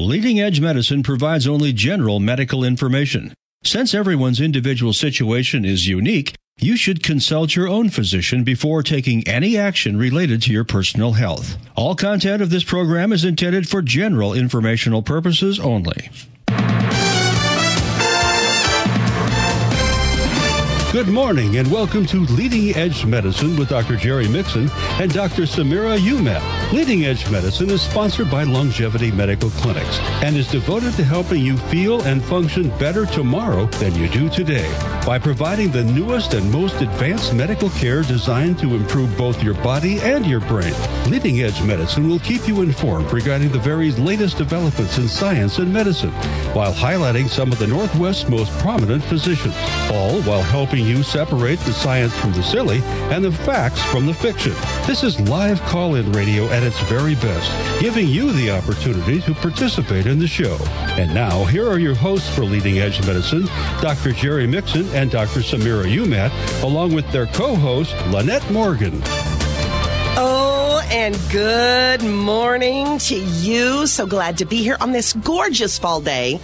Leading Edge Medicine provides only general medical information. Since everyone's individual situation is unique, you should consult your own physician before taking any action related to your personal health. All content of this program is intended for general informational purposes only. Good morning and welcome to Leading Edge Medicine with Dr. Jerry Mixon and Dr. Samira Umat. Leading Edge Medicine is sponsored by Longevity Medical Clinics and is devoted to helping you feel and function better tomorrow than you do today by providing the newest and most advanced medical care designed to improve both your body and your brain. Leading Edge Medicine will keep you informed regarding the very latest developments in science and medicine while highlighting some of the Northwest's most prominent physicians, all while helping you separate the science from the silly and the facts from the fiction. This is live call in radio at its very best, giving you the opportunity to participate in the show. And now, here are your hosts for Leading Edge Medicine, Dr. Jerry Mixon and Dr. Samira Umat, along with their co host, Lynette Morgan. And good morning to you. So glad to be here on this gorgeous fall day.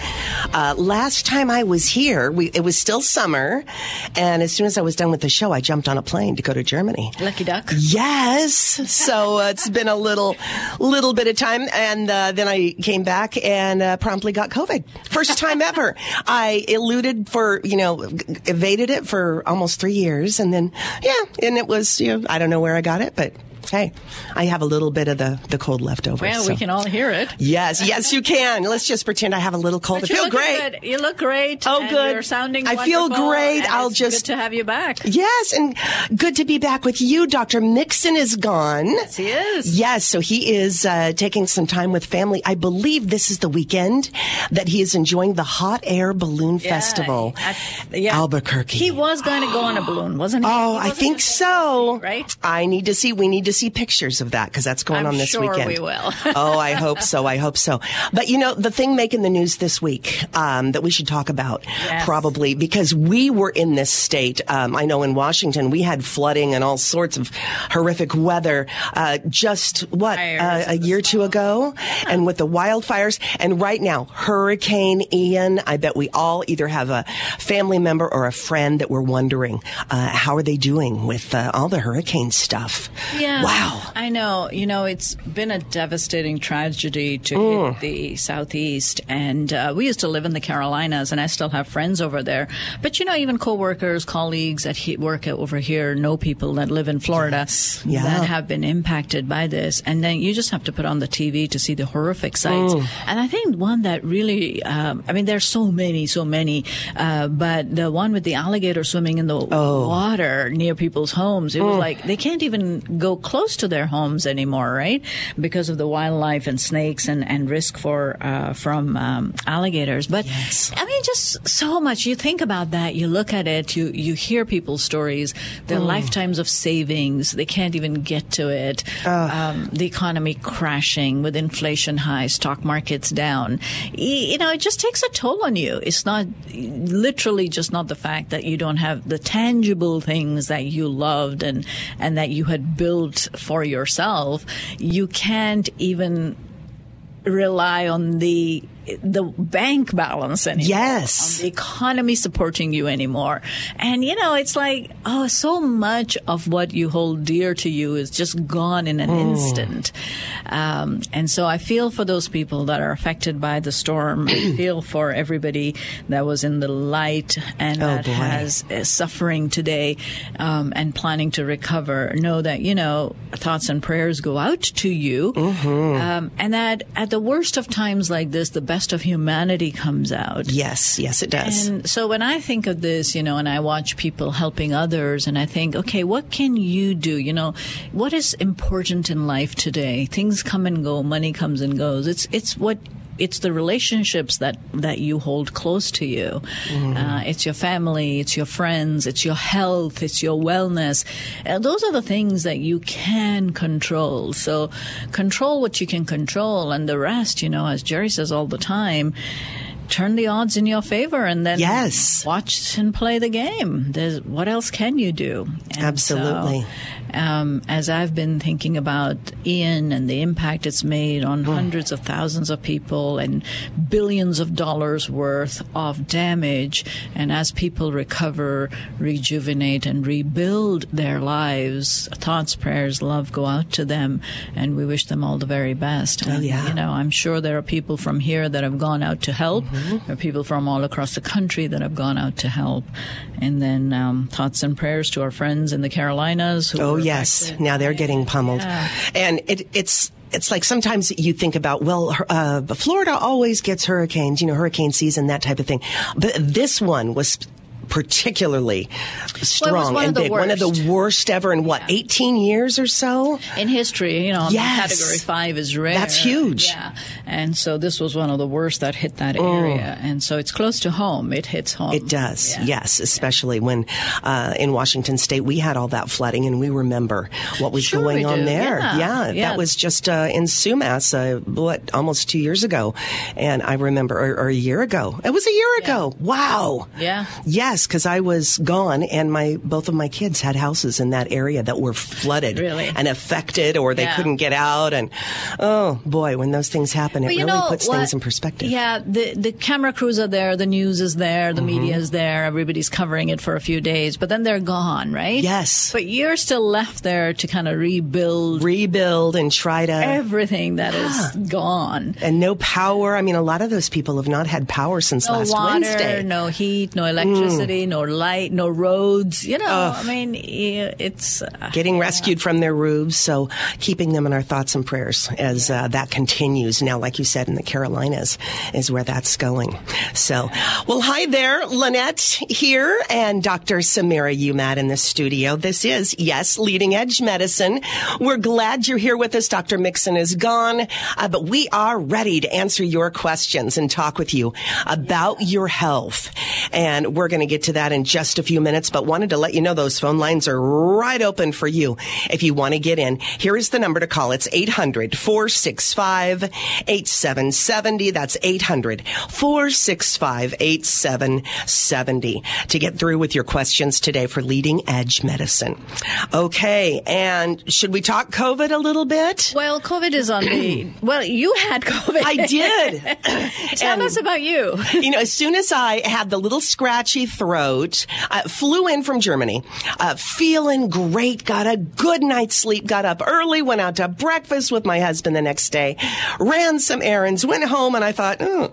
Uh, last time I was here, we, it was still summer, and as soon as I was done with the show, I jumped on a plane to go to Germany. Lucky duck. Yes. So uh, it's been a little, little bit of time, and uh, then I came back and uh, promptly got COVID. First time ever. I eluded for, you know, evaded it for almost three years, and then yeah, and it was, you know, I don't know where I got it, but Hey, I have a little bit of the, the cold left over. Well, so. we can all hear it. Yes, yes, you can. Let's just pretend I have a little cold. But I feel great. Good. You look great. Oh, good. You're sounding. I feel great. I'll it's just good to have you back. Yes, and good to be back with you. Dr. Mixon is gone. Yes, he is. Yes, so he is uh, taking some time with family. I believe this is the weekend that he is enjoying the Hot Air Balloon Yeah, Festival, I- yeah. Albuquerque. He was going to go on a balloon, wasn't he? Oh, He I think so. Right? I need to see. We need to see pictures of that because that's going I'm on this sure weekend. we will. oh, I hope so. I hope so. But you know, the thing making the news this week um, that we should talk about Yes. probably because we were in this state. Um, I know in Washington we had flooding and all sorts of horrific weather uh, just what uh, a year or two ago, and with the wildfires. And right now, Hurricane Ian. I bet we all either have a family member or a friend that we're wondering uh, how are they doing with uh, all the hurricane stuff. Yeah. Wow. I know. You know, it's been a devastating tragedy to Mm. hit the southeast, and uh, we used to live in the Carolinas, and I still have friends over there. But you know, even coworkers, colleagues that he- work over here know people that live in Florida Yes. Yeah. that have been impacted by this, and then you just have to put on the TV to see the horrific sights. Mm. And I think one that really, um, I mean, there's so many, so many, uh, but the one with the alligator swimming in the Oh. water near people's homes, it Mm. was like they can't even go close to their homes anymore, right? Because of the wildlife and snakes and, and risk for uh, from um, alligators. But Yes. I mean, just so much. You think about that. You look at it. You you hear people's stories. Their Mm. lifetimes of savings. They can't even get to it. Um, the economy crashing with inflation high, stock markets down. You know, it just takes a toll on you. It's not literally just not the fact that you don't have the tangible things that you loved and and that you had built for yourself. You can't even rely on the the bank balance anymore. Yes. The economy supporting you anymore. And you know, it's like, oh, so much of what you hold dear to you is just gone in an Hmm. instant. Um, and so I feel for those people that are affected by the storm. I feel for everybody that was in the light and Oh, that boy. has is suffering today um, and planning to recover. Know that you know thoughts and prayers go out to you, Mm-hmm. um, and that at the worst of times like this, the best of humanity comes out. Yes, yes, it does. And so when I think of this, you know, and I watch people helping others, and I think, okay, what can you do? You know, what is important in life today? Things come and go, money comes and goes. It's it's what it's the relationships that that you hold close to you. Uh, it's your family, it's your friends, it's your health, it's your wellness. And those are the things that you can control. So control what you can control, and the rest, you know, as Jerry says all the time turn the odds in your favor and then Yes. watch and play the game. There's, what else can you do? And Absolutely. so, um, as I've been thinking about Ian and the impact it's made on Hmm. hundreds of thousands of people and billions of dollars worth of damage, and as people recover, rejuvenate, and rebuild their lives, thoughts, prayers, love go out to them, and we wish them all the very best. And, Oh, yeah. You know, I'm sure there are people from here that have gone out to help. Mm-hmm. There are people from all across the country that have gone out to help. And then um, thoughts and prayers to our friends in the Carolinas. Who Oh were yes, now they're getting pummeled, Yeah. and it, it's it's like sometimes you think about well, uh, Florida always gets hurricanes, you know, hurricane season, that type of thing, but this one was particularly strong one and big, one of the worst. worst ever in what 18 years or so. in history, you know, Yes. category five is rare. That's huge. Yeah. And so this was one of the worst that hit that area. And so it's close to home. It hits home. It does, Yeah. yes, especially when uh, in Washington State we had all that flooding, and we remember what was Sure going on there. Yeah. Yeah. that was just uh, in Sumas, uh, what almost two years ago, and I remember, or, or a year ago. It was a year ago. Wow. Yeah. Yeah. Yes, because I was gone, and my both of my kids had houses in that area that were flooded Really? and affected, or they Yeah. couldn't get out. And oh boy, when those things happen, it But you really puts what? things in perspective. Yeah, the the camera crews are there, the news is there, the Mm-hmm. media is there, everybody's covering it for a few days, but then they're gone, right? Yes. But you're still left there to kind of rebuild Rebuild and try to everything that is gone. and no power. I mean, a lot of those people have not had power since No last water, Wednesday. Mm. no heat, no electricity, no light, no roads. You know, I mean, it's uh, Getting rescued from their roofs, so keeping them in our thoughts and prayers as uh, that continues. Now, like you said, in the Carolinas is where that's going. So, well, hi there, Lynette here, and Dr. Samira Umat in the studio. This is yes, leading edge medicine. We're glad you're here with us. Dr. Mixon is gone, uh, but we are ready to answer your questions and talk with you about your health. And we're going to get to that in just a few minutes, but wanted to let you know those phone lines are right open for you if you want to get in. Here is the number to call. It's 800 465 8770. That's 800 465 8770 to get through with your questions today for leading edge medicine. Okay. And should we talk COVID a little bit? well, COVID is on the. Well, you had COVID. I did. Tell And- us about you. you know, as soon as I had the little scratchy throat, uh, flew in from Germany, uh, feeling great, got a good night's sleep, got up early, went out to breakfast with my husband the next day, ran some errands, went home, and I thought, oh,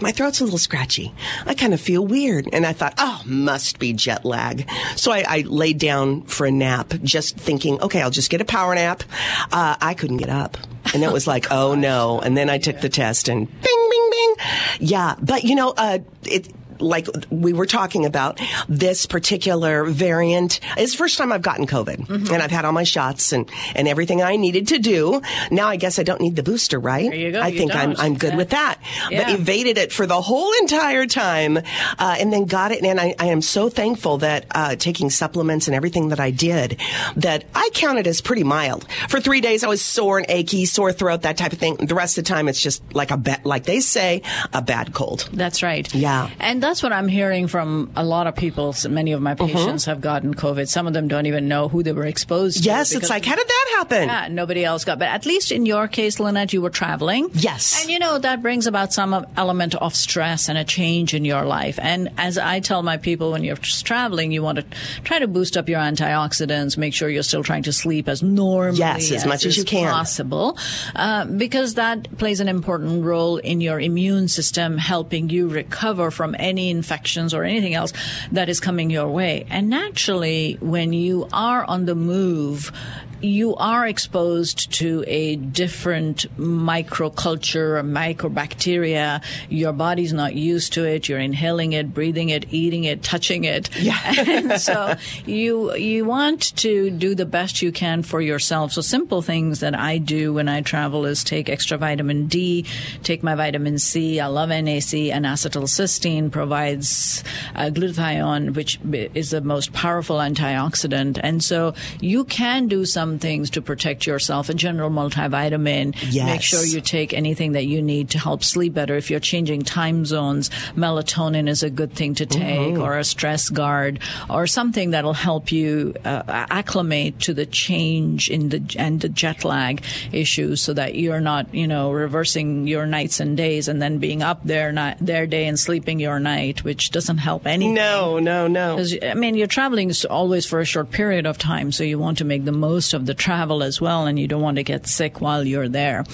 my throat's a little scratchy. I kind of feel weird. And I thought, oh, must be jet lag. So I, I laid down for a nap, just thinking, okay, I'll just get a power nap. Uh, I couldn't get up. And it was like, oh no. And then I took the test and bing, bing, bing. Yeah. But you know, uh, it, like we were talking about this particular variant it's the first time I've gotten COVID and I've had all my shots and, and everything I needed to do. Now I guess I don't need the booster, right? There you go. I You think I'm, don't. I'm good with that. But Yeah. evaded it for the whole entire time uh, and then got it. And I, I am so thankful that uh, taking supplements and everything that I did that I counted as pretty mild. For three days I was sore and achy, sore throat, that type of thing. The rest of the time it's just like a ba- like they say, a bad cold. That's right. Yeah. And that's what I'm hearing from a lot of people. So Many of my Mm-hmm. patients have gotten COVID. Some of them don't even know who they were exposed to. Yes, it's like, how did that happen? Yeah, nobody else got. But at least in your case, Lynette, you were traveling. Yes. And you know, that brings about some element of stress and a change in your life. And as I tell my people, when you're traveling, you want to try to boost up your antioxidants, make sure you're still trying to sleep as normally Yes, as much as you can. possible, uh, because that plays an important role in your immune system, helping you recover from any infections or anything else that is coming your way. And naturally, when you are on the move, you are exposed to a different microculture, microbacteria. Your body's not used to it. You're inhaling it, breathing it, eating it, touching it. Yeah. and so you you want to do the best you can for yourself. So simple things that I do when I travel is take extra vitamin D, take my vitamin C. I love NAC N-acetylcysteine provides uh, glutathione, which is the most powerful antioxidant. And so you can do some some things to protect yourself. A general multivitamin. Yes. Make sure you take anything that you need to help sleep better. If you're changing time zones, melatonin is a good thing to take, Mm-hmm. or a stress guard, or something that'll help you uh, acclimate to the change in the and the jet lag issues, so that you're not, you know, reversing your nights and days, and then being up there night, their day and sleeping your night, which doesn't help anything. No, no, no. I mean, you're traveling always for a short period of time, so you want to make the most of the travel as well, and you don't want to get sick while you're there.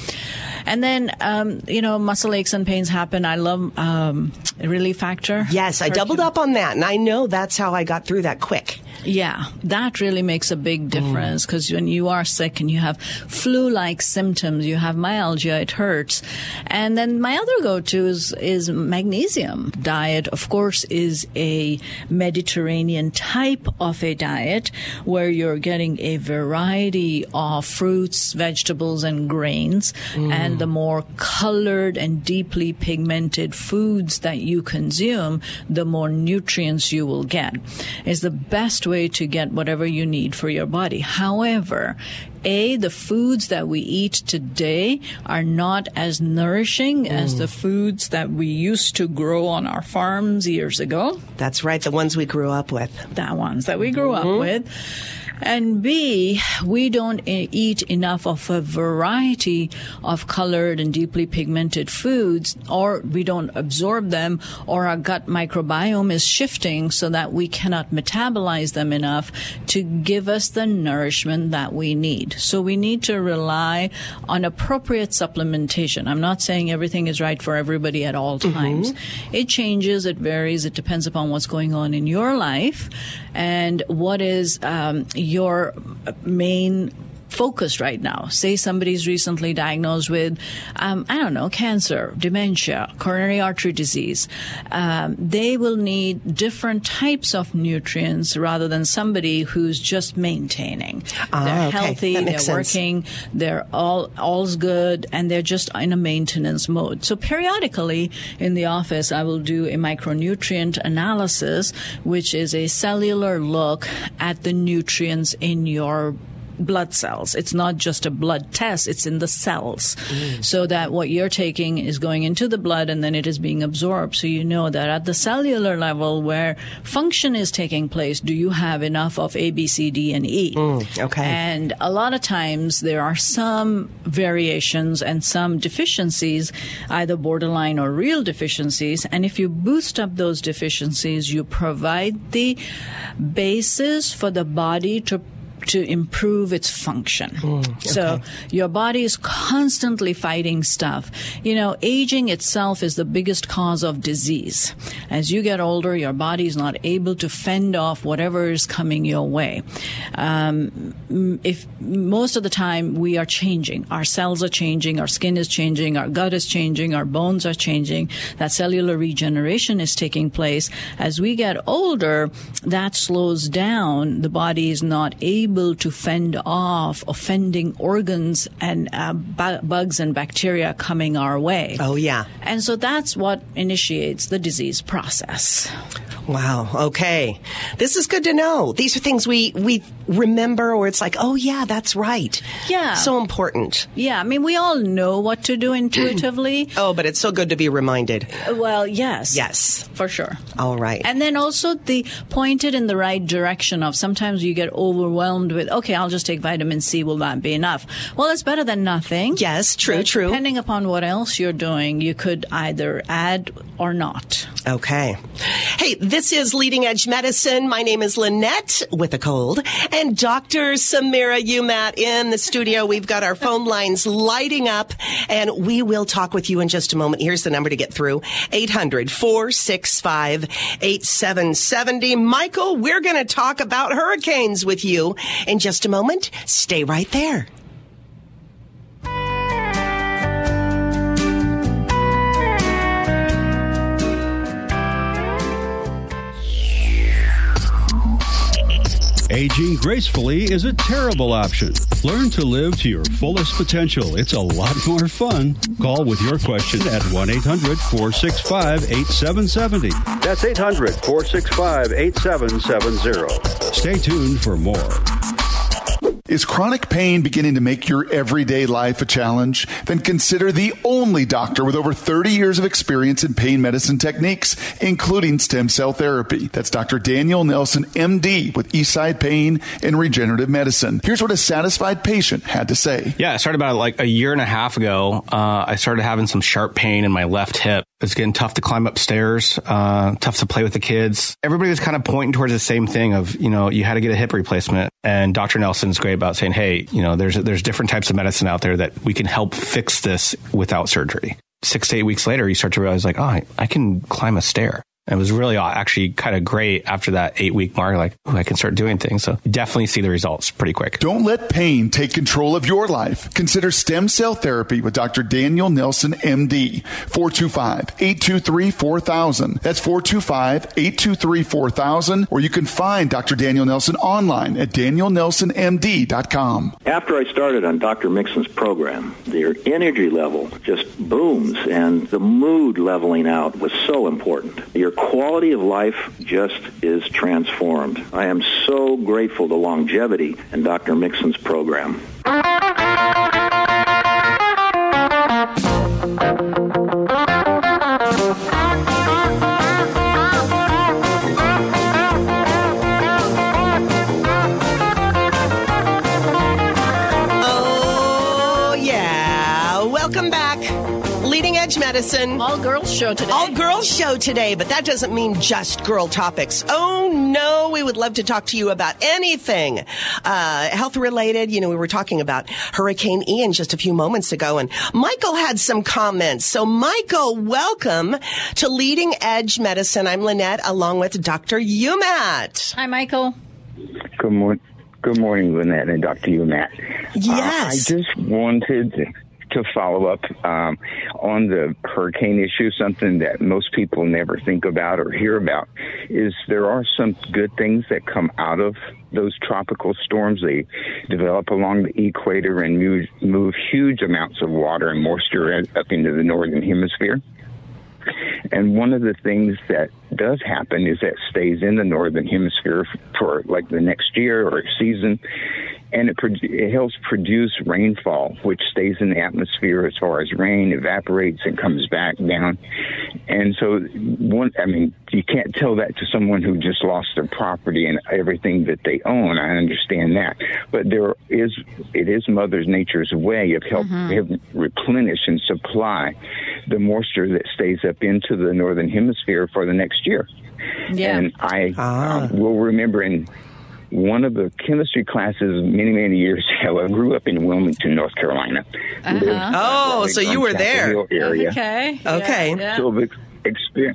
And then, um, you know, muscle aches and pains happen. I love um, Relief Factor. Yes, I doubled up on that, and I know that's how I got through that quick. Yeah, that really makes a big difference because when you are sick and you have flu-like symptoms, you have myalgia, it hurts. And then my other go-to is, is magnesium diet. Of course, is a Mediterranean type of a diet where you're getting a variety of fruits, vegetables, and grains. And the more colored and deeply pigmented foods that you consume, the more nutrients you will get. Is the best way to get whatever you need for your body. However, a, the foods that we eat today are not as nourishing as mm. the foods that we used to grow on our farms years ago. That's right, the ones we grew up with. The ones that we grew up mm-hmm. with. And B, we don't eat enough of a variety of colored and deeply pigmented foods, or we don't absorb them, or our gut microbiome is shifting so that we cannot metabolize them enough to give us the nourishment that we need. So we need to rely on appropriate supplementation. I'm not saying everything is right for everybody at all times. It changes, it varies, it depends upon what's going on in your life and what is um, your main focus right now. Say somebody's recently diagnosed with, um, I don't know, cancer, dementia, coronary artery disease. Um, they will need different types of nutrients rather than somebody who's just maintaining. Ah, they're okay. healthy, they're sense. working, they're all all's good, and they're just in a maintenance mode. So periodically in the office, I will do a micronutrient analysis, which is a cellular look at the nutrients in your blood cells. It's not just a blood test, it's in the cells. Mm. So that what you're taking is going into the blood and then it is being absorbed. So you know that at the cellular level where function is taking place, do you have enough of A, B, C, D, and E? Mm, okay. And a lot of times there are some variations and some deficiencies, either borderline or real deficiencies. And if you boost up those deficiencies, you provide the basis for the body to to improve its function. So your body is constantly fighting stuff. You know, aging itself is the biggest cause of disease. As you get older, your body is not able to fend off whatever is coming your way. Um, if most of the time we are changing, our cells are changing, our skin is changing, our gut is changing, our bones are changing, that cellular regeneration is taking place. As we get older, that slows down. The body is not able to fend off offending organs and uh, bu- bugs and bacteria coming our way. Oh, yeah. And so that's what initiates the disease process. Wow. Okay. This is good to know. These are things we, we remember or it's like, oh yeah, that's right. Yeah. So important. Yeah, I mean, we all know what to do intuitively. Oh, but it's so good to be reminded. well, yes. Yes. For sure. All right. And then also the pointed in the right direction of sometimes you get overwhelmed with, okay, I'll just take vitamin C. Will that be enough? Well, it's better than nothing. Yes, true, But true. Depending upon what else you're doing, you could either add or not. Okay. Hey, this is Leading Edge Medicine. My name is Lynette with a cold and Dr. Samira Umat in the studio. We've got our phone lines lighting up and we will talk with you in just a moment. Here's the number to get through. 800-465-8770. Michael, we're going to talk about hurricanes with you in just a moment. Stay right there. Aging gracefully is a terrible option. Learn to live to your fullest potential. It's a lot more fun. Call with your question at 1 800 465 8770. That's 800 465 8770. Stay tuned for more. Is chronic pain beginning to make your everyday life a challenge? Then consider the only doctor with over 30 years of experience in pain medicine techniques, including stem cell therapy. That's Dr. Daniel Nelson, MD, with Eastside Pain and Regenerative Medicine. Here's what a satisfied patient had to say. Yeah, I started about like a year and a half ago. Uh, I started having some sharp pain in my left hip. It's getting tough to climb upstairs, uh, tough to play with the kids. Everybody was kind of pointing towards the same thing of, you know, you had to get a hip replacement. And Dr. Nelson's great about saying, hey, you know, there's, there's different types of medicine out there that we can help fix this without surgery. Six to eight weeks later, you start to realize like, oh, I, I can climb a stair. It was really uh, actually kind of great after that eight week mark. Like, I can start doing things. So definitely see the results pretty quick. Don't let pain take control of your life. Consider stem cell therapy with Dr. Daniel Nelson, MD. 425-823-4000. That's 425-823-4000. Or you can find Dr. Daniel Nelson online at danielnelsonmd.com. After I started on Dr. Mixon's program, their energy level just booms and the mood leveling out was so important. Your quality of life just is transformed. I am so grateful to longevity and Dr. Mixon's program. Medicine. All girls show today. All girls show today, but that doesn't mean just girl topics. Oh no, we would love to talk to you about anything uh, health related. You know, we were talking about Hurricane Ian just a few moments ago, and Michael had some comments. So, Michael, welcome to Leading Edge Medicine. I'm Lynette, along with Dr. Umat. Hi, Michael. Good morning. Good morning, Lynette and Dr. Umat. Yes. Uh, I just wanted to follow up um, on the hurricane issue. Something that most people never think about or hear about is there are some good things that come out of those tropical storms. They develop along the equator and move, move huge amounts of water and moisture up into the northern hemisphere. And one of the things that does happen is that stays in the northern hemisphere for like the next year or season, and it, it helps produce rainfall, which stays in the atmosphere as far as rain evaporates and comes back down. And so, one, I mean, you can't tell that to someone who just lost their property and everything that they own. I understand that, but there is it is Mother Nature's way of help, help replenish and supply the moisture that stays up into the northern hemisphere for the next year. Yeah. And I uh, will remember in one of the chemistry classes many, many years ago. I grew up in Wilmington, North Carolina. Lived Oh, right so you were Chapel there. Hill area. Okay. Okay. Yeah, yeah. So I've ex- exper-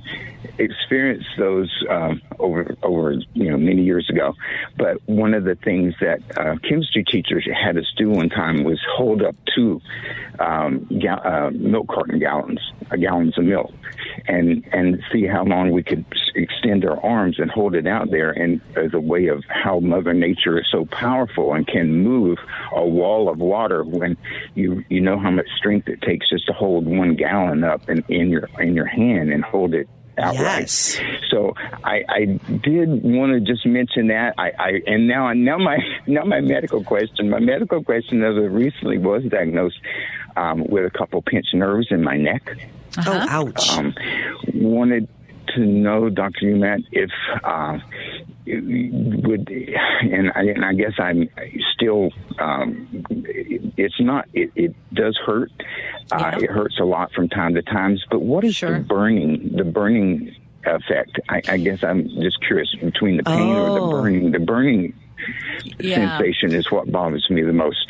experienced those um, over over you know many years ago. But one of the things that uh, chemistry teachers had us do one time was hold up two um, ga- uh, milk carton gallons, uh, gallons of milk, and and see how long we could extend our arms and hold it out there, and as a way of how Mother Nature is so powerful and can move a wall of water when you you know how much strength it takes just to hold one gallon up in, in your in your hand and hold it outright. Yes. So I, I did want to just mention that. I, I and now now my now my medical question. My medical question as of recently was diagnosed um, with a couple pinched nerves in my neck. Oh, ouch. Um, wanted to know, Dr. Umat, if uh, it would, and I, and I guess I'm still. Um, it's not. It, it does hurt. Uh, Yeah. it hurts a lot from time to times. But what is Sure. the burning? The burning effect. I, I guess I'm just curious between the pain or the Oh. burning. The burning Yeah. sensation is what bothers me the most.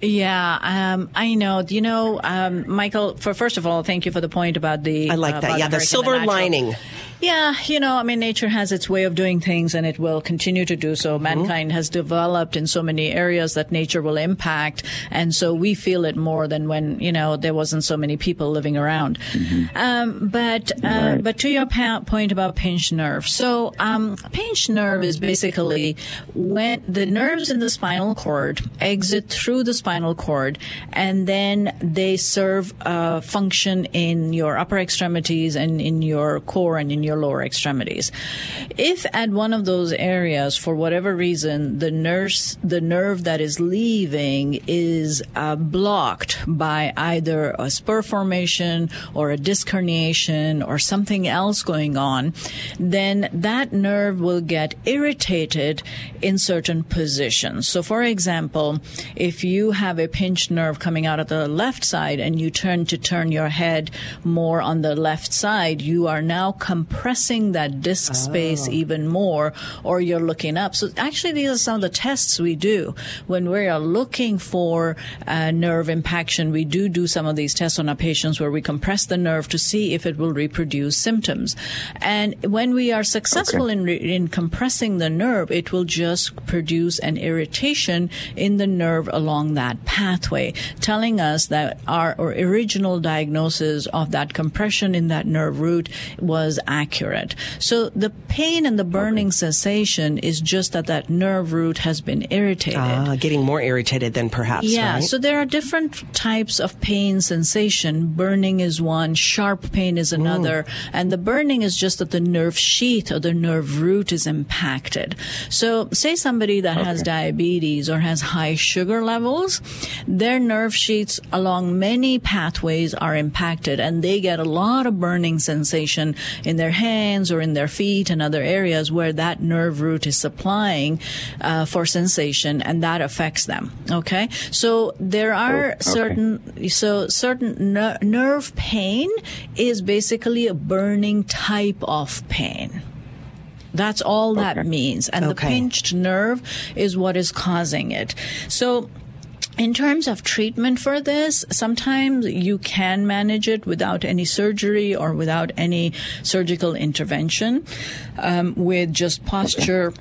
Yeah, um, I know. Do you know, um, Michael. For first of all, thank you for the point about the. I like uh, that. Yeah, the silver natural- lining. Yeah, you know, I mean, nature has its way of doing things, and it will continue to do Mm-hmm. so. Mankind has developed in so many areas that nature will impact, and so we feel it more than when you know there wasn't so many people living around. Um, but uh, but to your pa- point about pinched nerve, so um, pinched nerve is basically when the nerves in the spinal cord exit through the spinal cord, and then they serve a function in your upper extremities and in your core and in your lower extremities. If at one of those areas, for whatever reason, the nurse, the nerve that is leaving is uh, blocked by either a spur formation or a disc herniation or something else going on, then that nerve will get irritated in certain positions. So, for example, if you have a pinched nerve coming out of the left side and you turn to turn your head more on the left side, you are now compressing that disc space even more, or you're looking up. So, actually, these are some of the tests we do when we are looking for uh, nerve impaction. We do do some of these tests on our patients where we compress the nerve to see if it will reproduce symptoms. And when we are successful in, re- in compressing the nerve, it will just produce an irritation in the nerve along that pathway, telling us that our, our original diagnosis of that compression in that nerve root was accurate. So the pain and the burning sensation is just that that nerve root has been irritated. Ah, getting more irritated than perhaps. Yeah, right? so there are different types of pain sensation. Burning is one, sharp pain is another, and the burning is just that the nerve sheath or the nerve root is impacted. So, say somebody that has diabetes or has high sugar levels, their nerve sheaths along many pathways are impacted, and they get a lot of burning sensation in their hands or in their feet and other areas where that nerve root is supplying uh, for sensation, and that affects them. Okay, so there are okay. certain so certain ner- nerve pain is basically a burning type of pain. That's all that means. And the pinched nerve is what is causing it. So, in terms of treatment for this, sometimes you can manage it without any surgery or without any surgical intervention um, with just posture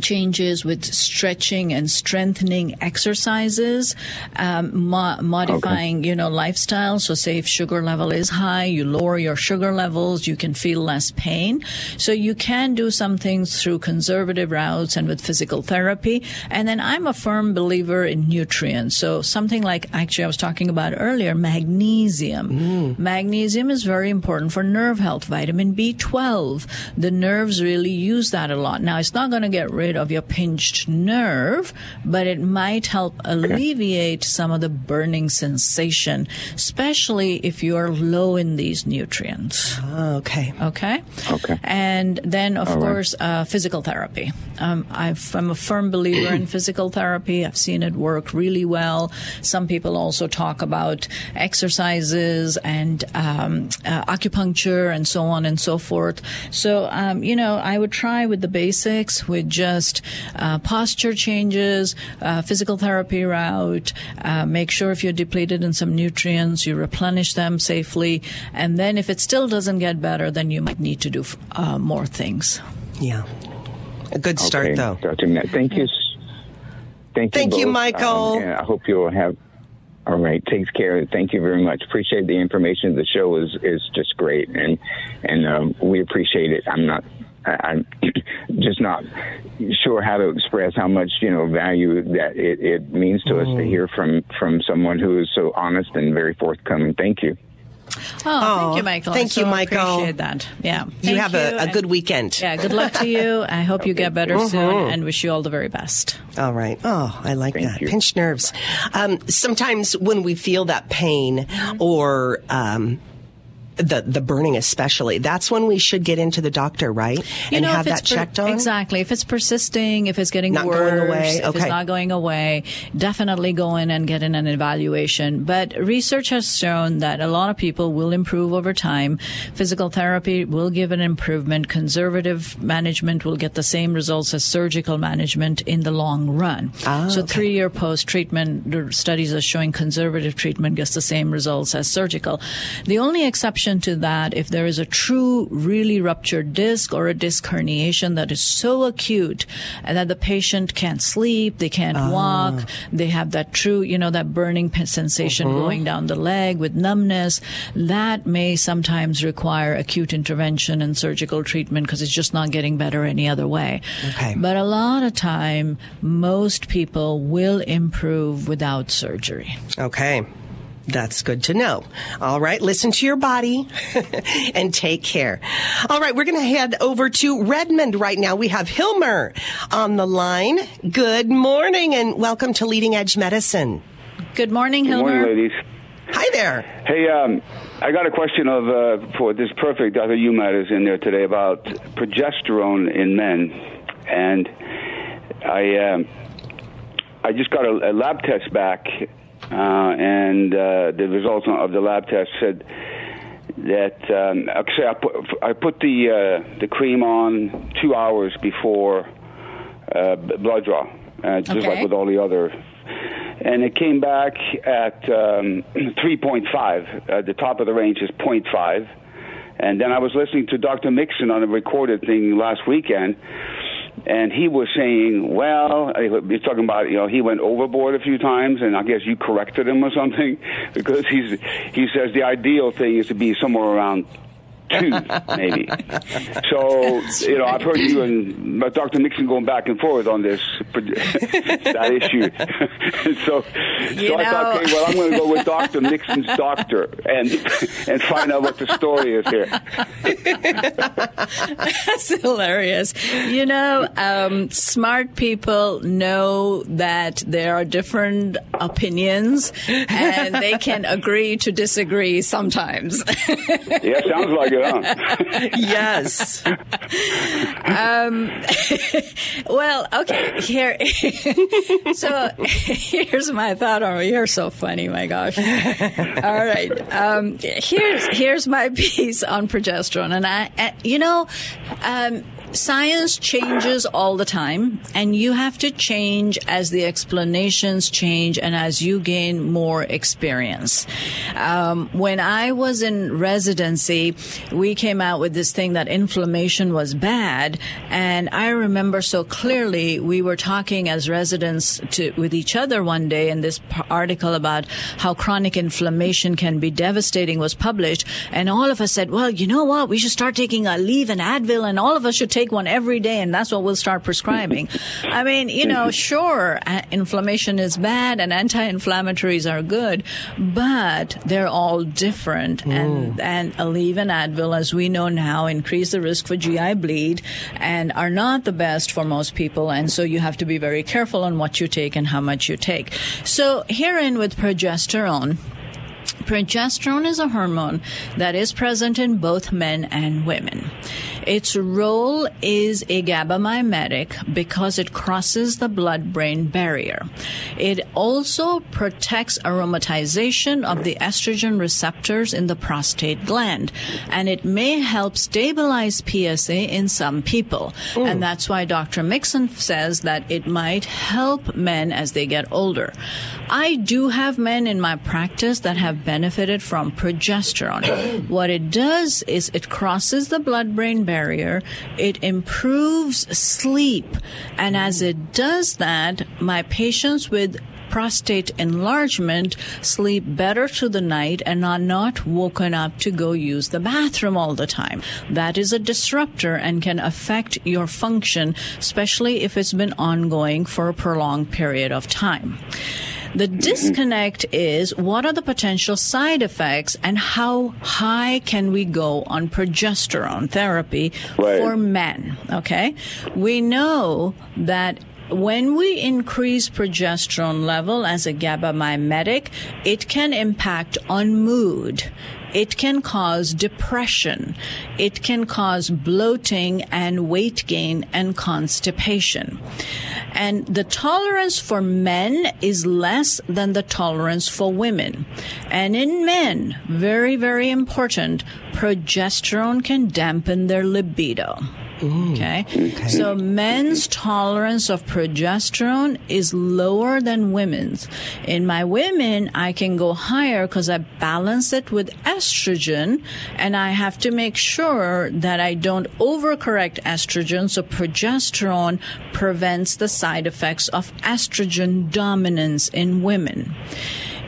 changes with stretching and strengthening exercises, um, mo- modifying, you know, lifestyle. So say if sugar level is high, you lower your sugar levels, you can feel less pain. So you can do some things through conservative routes and with physical therapy. And then I'm a firm believer in nutrients. So something like actually I was talking about earlier, magnesium. Magnesium is very important for nerve health. Vitamin B12. The nerves really use that a lot. Now it's not going to get rid of your pinched nerve, but it might help alleviate some of the burning sensation, especially if you are low in these nutrients. Ah, okay. Okay. Okay. And then, of course, uh, physical therapy. Um, I've, I'm a firm believer in physical therapy. I've seen it work really well. Some people also talk about exercises and um, uh, acupuncture and so on and so forth. So, um, you know, I would try with the basics, with just uh, posture changes, uh, physical therapy route. Uh, make sure if you're depleted in some nutrients, you replenish them safely. And then if it still doesn't get better, then you might need to do uh, more things. Yeah. A good start, okay, though. Dr. Matt, thank you. Thank you. Thank you. Michael. Um, and I hope you'll have. All right, takes care. Thank you very much. Appreciate the information. The show is is just great, and and um, we appreciate it. I'm not. I- I'm just not sure how to express how much you know value that it, it means to us to Mm. hear from from someone who is so honest and very forthcoming. Thank you. Oh, Oh, thank you, Michael. thank I so you, Michael. Appreciate that. Yeah. You Thank have a, a good weekend. Yeah. Good luck to you. I hope you get better Mm-hmm. soon, and wish you all the very best. All right. Oh, I like Thank that. you. Pinched nerves. Um, sometimes when we feel that pain or um, the the burning, especially, that's when we should get into the doctor, right? You and know, have that it's per- checked on. Exactly. If it's persisting, if it's getting Not worse, going away, if it's okay. not going away, definitely go in and get in an evaluation. But research has shown that a lot of people will improve over time. Physical therapy will give an improvement. Conservative management will get the same results as surgical management in the long run. Ah, so okay. three year post treatment studies are showing conservative treatment gets the same results as surgical. The only exception to that, if there is a true, really ruptured disc or a disc herniation that is so acute and that the patient can't sleep, they can't Ah. walk, they have that true, you know, that burning sensation Mm-hmm. going down the leg with numbness, that may sometimes require acute intervention and surgical treatment because it's just not getting better any other way. Okay. But a lot of time, most people will improve without surgery. Okay. That's good to know. All right, listen to your body and take care. All right, we're going to head over to Redmond right now. We have Hilmer on the line. Good morning and welcome to Leading Edge Medicine. Good morning, Hilmer. Good morning, ladies. Hi there. Hey, um, I got a question of uh, for this perfect Dr. Umat is in there today about progesterone in men, and I um, I just got a, a lab test back, uh, and uh, the results of the lab test said that um, actually I put I put the uh, the cream on two hours before uh, b- blood draw, uh, just Okay. like with all the other. And it came back at um, 3.5. Uh, the top of the range is 0.5. And then I was listening to Dr. Mixon on a recorded thing last weekend, and he was saying, well, he's talking about, you know, he went overboard a few times, and I guess you corrected him or something, because he's he says the ideal thing is to be somewhere around two, maybe. So, you know, I've heard you and Dr. Mixon going back and forth on this that issue. so, You so I thought, okay, well, I'm going to go with Dr. Mixon's doctor and and find out what the story is here. That's hilarious. You know, um, smart people know that there are different opinions and they can agree to disagree sometimes. Yeah, sounds like it, huh? Yes. well, okay, here. so here's my thought on You're so funny, my gosh. All right. Um, here's, here's my piece on progesterone. And I, uh, you know, um, science changes all the time and you have to change as the explanations change and as you gain more experience. Um, when i was in residency we came out with this thing that inflammation was bad and i remember so clearly we were talking as residents to, with each other one day and this article about how chronic inflammation can be devastating was published and all of us said well you know what? We should start taking aleve and advil and all of us should take one every day and that's what we'll start prescribing. I mean you know sure inflammation is bad and anti-inflammatories are good but they're all different. Mm. And and aleve and advil as we know now increase the risk for gi bleed and are not the best for most people. And so you have to be very careful on what you take and how much you take. So herein with progesterone. Progesterone is a hormone that is present in both men and women. Its role is a GABA mimetic because it crosses the blood brain barrier. It also protects aromatization of the estrogen receptors in the prostate gland, and it may help stabilize PSA in some people. And that's why Dr. Mixon says that it might help men as they get older. I do have men in my practice that have benefited from progesterone. what it does is it crosses the blood brain barrier, it improves sleep, and as it does that, my patients with prostate enlargement sleep better through the night and are not woken up to go use the bathroom all the time. That is a disruptor and can affect your function, especially if it's been ongoing for a prolonged period of time. The mm-hmm. disconnect is what are the potential side effects and how high can we go on progesterone therapy Right. for men? Okay. We know that when we increase progesterone level as a GABA mimetic, it can impact on mood. It can cause depression. It can cause bloating and weight gain and constipation. And the tolerance for men is less than the tolerance for women. And in men, very, very important, progesterone can dampen their libido. Mm. Okay? okay? So men's tolerance of progesterone is lower than women's. In my women, I can go higher because I balance it with estrogen and I have to make sure that I don't overcorrect estrogen. So progesterone prevents the side effects of estrogen dominance in women.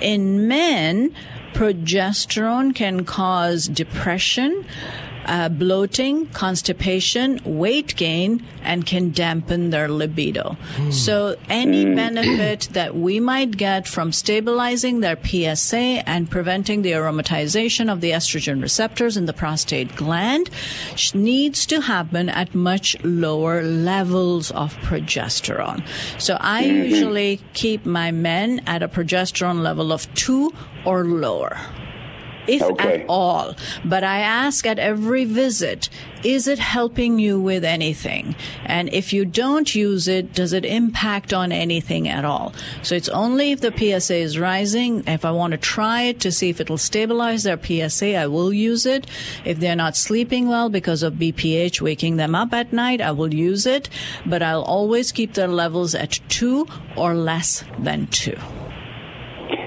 In men, progesterone can cause depression, uh, bloating, constipation, weight gain, and can dampen their libido. So, any benefit that we might get from stabilizing their PSA and preventing the aromatization of the estrogen receptors in the prostate gland needs to happen at much lower levels of progesterone. So, I usually keep my men at a progesterone level of two or lower if Okay. at all. But I ask at every visit, is it helping you with anything? And if you don't use it, does it impact on anything at all? So it's only if the PSA is rising. If I want to try it to see if it'll stabilize their PSA, I will use it. If they're not sleeping well because of BPH waking them up at night, I will use it. But I'll always keep their levels at two or less than two.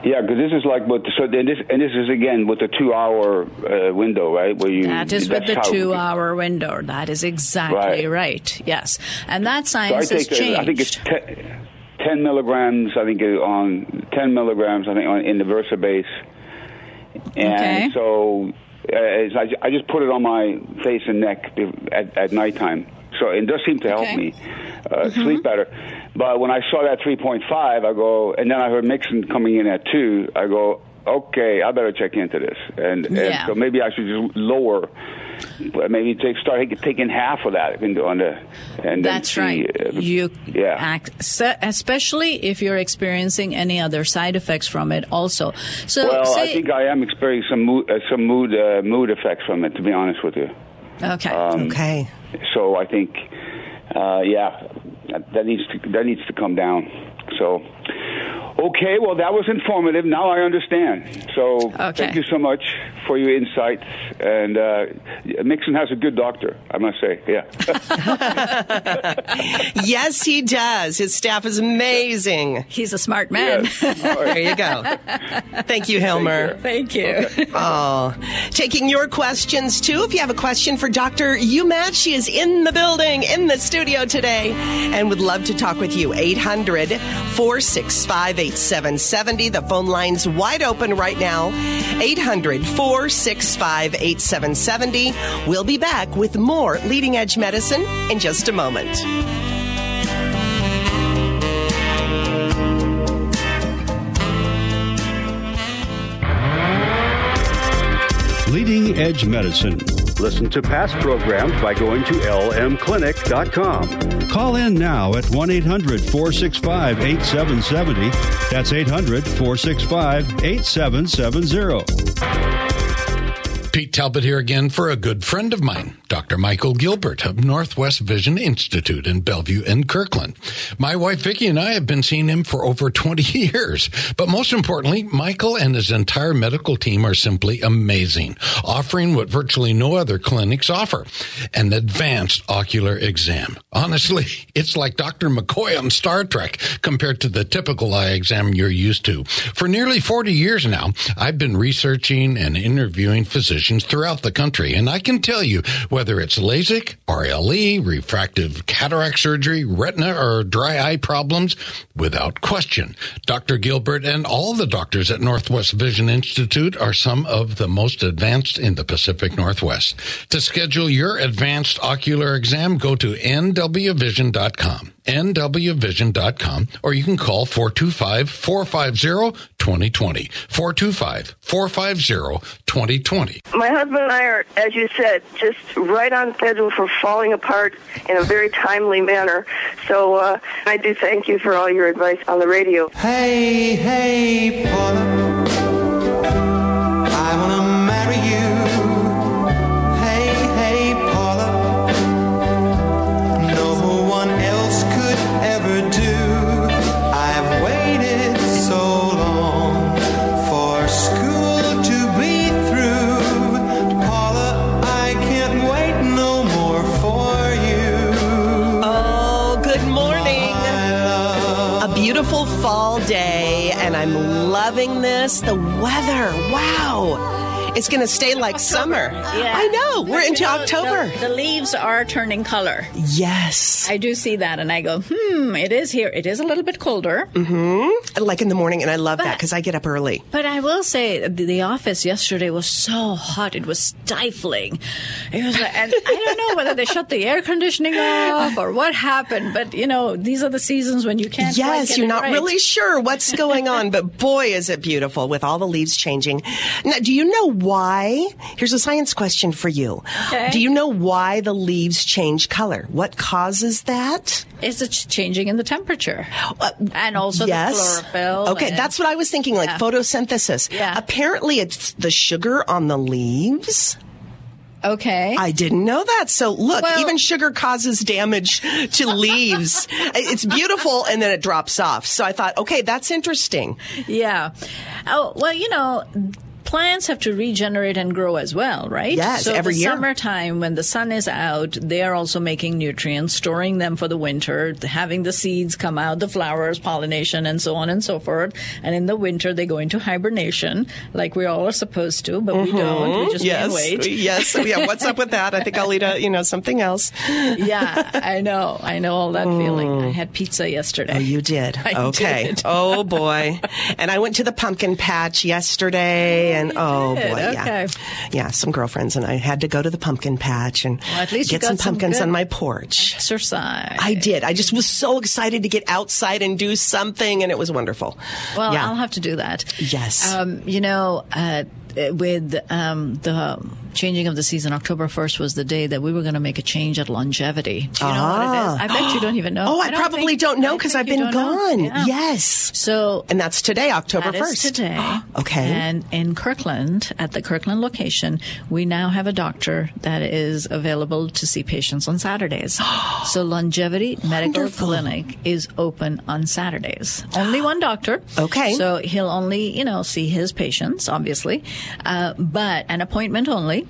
Yeah, because this is like what. So then this and this is again with the two-hour uh, window, right? Where you That is with the how- two hour window. That is exactly right. Yes. And that So science has take. changed. I think it's te- ten milligrams. I think on ten milligrams. I think on in the VersaBase. And Okay. so uh, as I, I just put it on my face and neck at, at nighttime. So it does seem to help Okay. me uh, sleep better. But when I saw that 3.5, I go, and then I heard Mixon coming in at two. I go, okay, I better check into this, and, Yeah. and so maybe I should just lower. Maybe take start taking half of that into on the. And then That's see, right. uh, You yeah. act, especially if you're experiencing any other side effects from it. Also, so Well, say, I think I am experiencing some mood, uh, some mood, uh, mood effects from it. To be honest with you, okay. Um, Okay. so I think, uh, yeah, that, needs to that needs to come down. So, okay, well, that was informative. Now I understand. So, Okay. thank you so much for your insights. And uh, Mixon has a good doctor, I must say. Yeah. Yes, he does. His staff is amazing. He's a smart man. There you go. Thank you, Hilmer. Thank you. Oh, taking your questions too. If you have a question for Dr. Umat, she is in the building, in the studio today, and would love to talk with you. 800 465 8770. The phone line's wide open right now. 800 465 8770. We'll be back with more leading edge medicine in just a moment. Leading Edge Medicine. Listen to past programs by going to lmclinic.com. Call in now at 1 800 465 8770. That's 800 465 8770. Pete Talbot here again for a good friend of mine, Dr. Michael Gilbert of Northwest Vision Institute in Bellevue and Kirkland. My wife Vicki and I have been seeing him for over 20 years. But most importantly, Michael and his entire medical team are simply amazing, offering what virtually no other clinics offer, an advanced ocular exam. Honestly, it's like Dr. McCoy on Star Trek compared to the typical eye exam you're used to. For nearly 40 years now, I've been researching and interviewing physicians throughout the country, and I can tell you whether it's LASIK, RLE, refractive cataract surgery, retina, or dry eye problems, without question, Dr. Gilbert and all the doctors at Northwest Vision Institute are some of the most advanced in the Pacific Northwest. To schedule your advanced ocular exam, go to nwvision.com nwvision.com or you can call 425-450-2020 425-450-2020 My husband and I are, as you said, just right on schedule for falling apart in a very timely manner. So uh, I do thank you for all your advice on the radio. Hey, hey, Paula. Day, and I'm loving this. The weather, wow. It's going to stay like summer. Yeah. I know. We're into know, October. The, the leaves are turning color. yes. I do see that, and I go, hmm, it is here. It is a little bit colder. Mm-hmm. Like in the morning, and I love that because I get up early. But I will say, the, the office yesterday was so hot; it was stifling. It was, like, and I don't know whether they shut the air conditioning off or what happened. But you know, these are the seasons when you can't. Yes, you're not right. really sure what's going on, but boy, is it beautiful with all the leaves changing. Now, do you know why? Here's a science question for you. Okay. Do you know why the leaves change color? What causes that? Is it changing in the temperature, and also Uh, yes. the chlorophyll. Okay, and- that's what I was thinking, like Yeah. photosynthesis. Yeah. Apparently, it's the sugar on the leaves. okay. I didn't know that. So look, Well- even sugar causes damage to leaves. it's beautiful and then it drops off. So I thought, okay, that's interesting. Yeah. Oh, well, you know, plants have to regenerate and grow as well, right? Yes, so every the year. summertime when the sun is out, they are also making nutrients, storing them for the winter, having the seeds come out, the flowers, pollination, and so on and so forth. And in the winter, they go into hibernation, like we all are supposed to, but we don't. We just Mm-hmm. yes, wait. yes, yeah. What's up with that? I think I'll eat a, you know, something else. yeah, I know. I know all that feeling. I had pizza yesterday. Oh, you did. I okay. did. Oh boy. And I went to the pumpkin patch yesterday, and oh boy, yeah, Okay. yeah. Some girlfriends and I had to go to the pumpkin patch and Well, get some got some pumpkins on my porch. Exercise. I did. I just was so excited to get outside and do something, and it was wonderful. Well, yeah. I'll have to do that. Yes. Um, you know, uh, with um, the changing of the season, October 1st was the day that we were going to make a change at longevity. Do you know what it is? I bet you don't even know. Oh, I, don't probably think- don't know because I've been gone. Yeah. Yes. So And that's today, October that is 1st. today. Okay. And in Kirkland, at the Kirkland location, we now have a doctor that is available to see patients on Saturdays. so Longevity Medical Wonderful. Clinic is open on Saturdays. Only one doctor. Okay. So he'll only, you know, see his patients, obviously, uh, but an appointment only.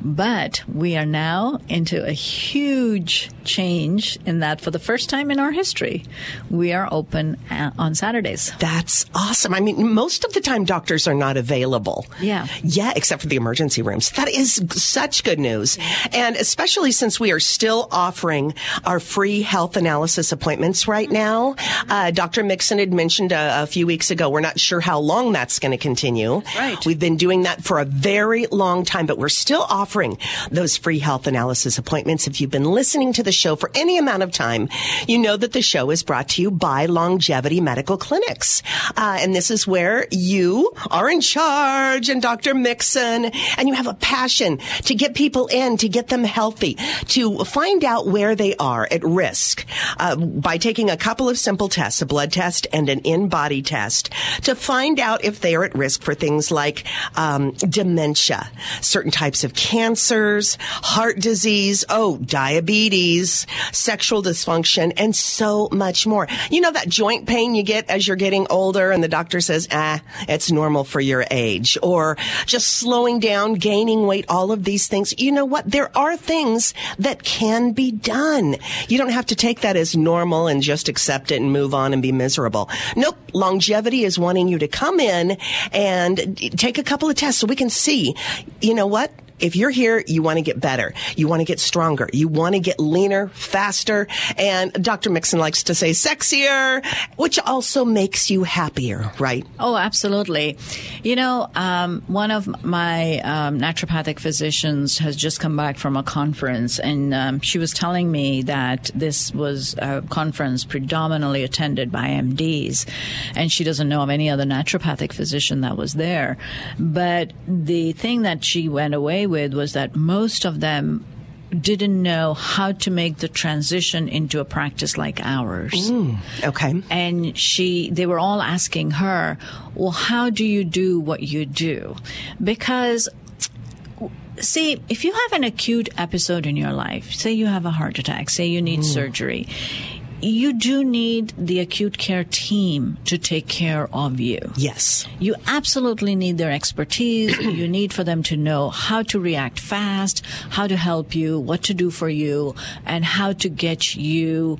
But we are now into a huge change in that for the first time in our history, we are open uh, on Saturdays. That's awesome. I mean, most of the time doctors are not available. Yeah. Yeah, except for the emergency rooms. That is such good news. And especially since we are still offering our free health analysis appointments right now. Uh, Dr. Mixon had mentioned a, a few weeks ago, we're not sure how long that's going to continue. Right. We've been doing that for a very long time, but we're still offering those free health analysis appointments. If you've been listening to the show for any amount of time, you know that the show is brought to you by Longevity Medical Clinics. Uh, and this is where you are in charge and Dr. Mixon, and you have a passion to get people in, to get them healthy, to find out where they are at risk uh, by taking a couple of simple tests, a blood test and an InBody test, to find out if they are at risk for things like um, dementia, certain types of cancers, heart disease, oh, diabetes, sexual dysfunction, and so much more. You know that joint pain you get as you're getting older and the doctor says, ah, it's normal for your age, or just slowing down, gaining weight, all of these things. You know what? There are things that can be done. You don't have to take that as normal and just accept it and move on and be miserable. Nope. Longevity is wanting you to come in and take a couple of tests so we can see, you know what? If you're here, you want to get better. You want to get stronger. You want to get leaner, faster. And Dr. Mixon likes to say sexier, which also makes you happier, right? Oh, absolutely. You know, um, one of my um, naturopathic physicians has just come back from a conference, and um, she was telling me that this was a conference predominantly attended by MDs, and she doesn't know of any other naturopathic physician that was there. But the thing that she went away with was that most of them didn't know how to make the transition into a practice like ours. Mm, okay. And she, they were all asking her, well, how do you do what you do? Because See, if you have an acute episode in your life, say you have a heart attack, say you need mm. surgery, you do need the acute care team to take care of you. Yes. You absolutely need their expertise. you need for them to know how to react fast, how to help you, what to do for you, and how to get you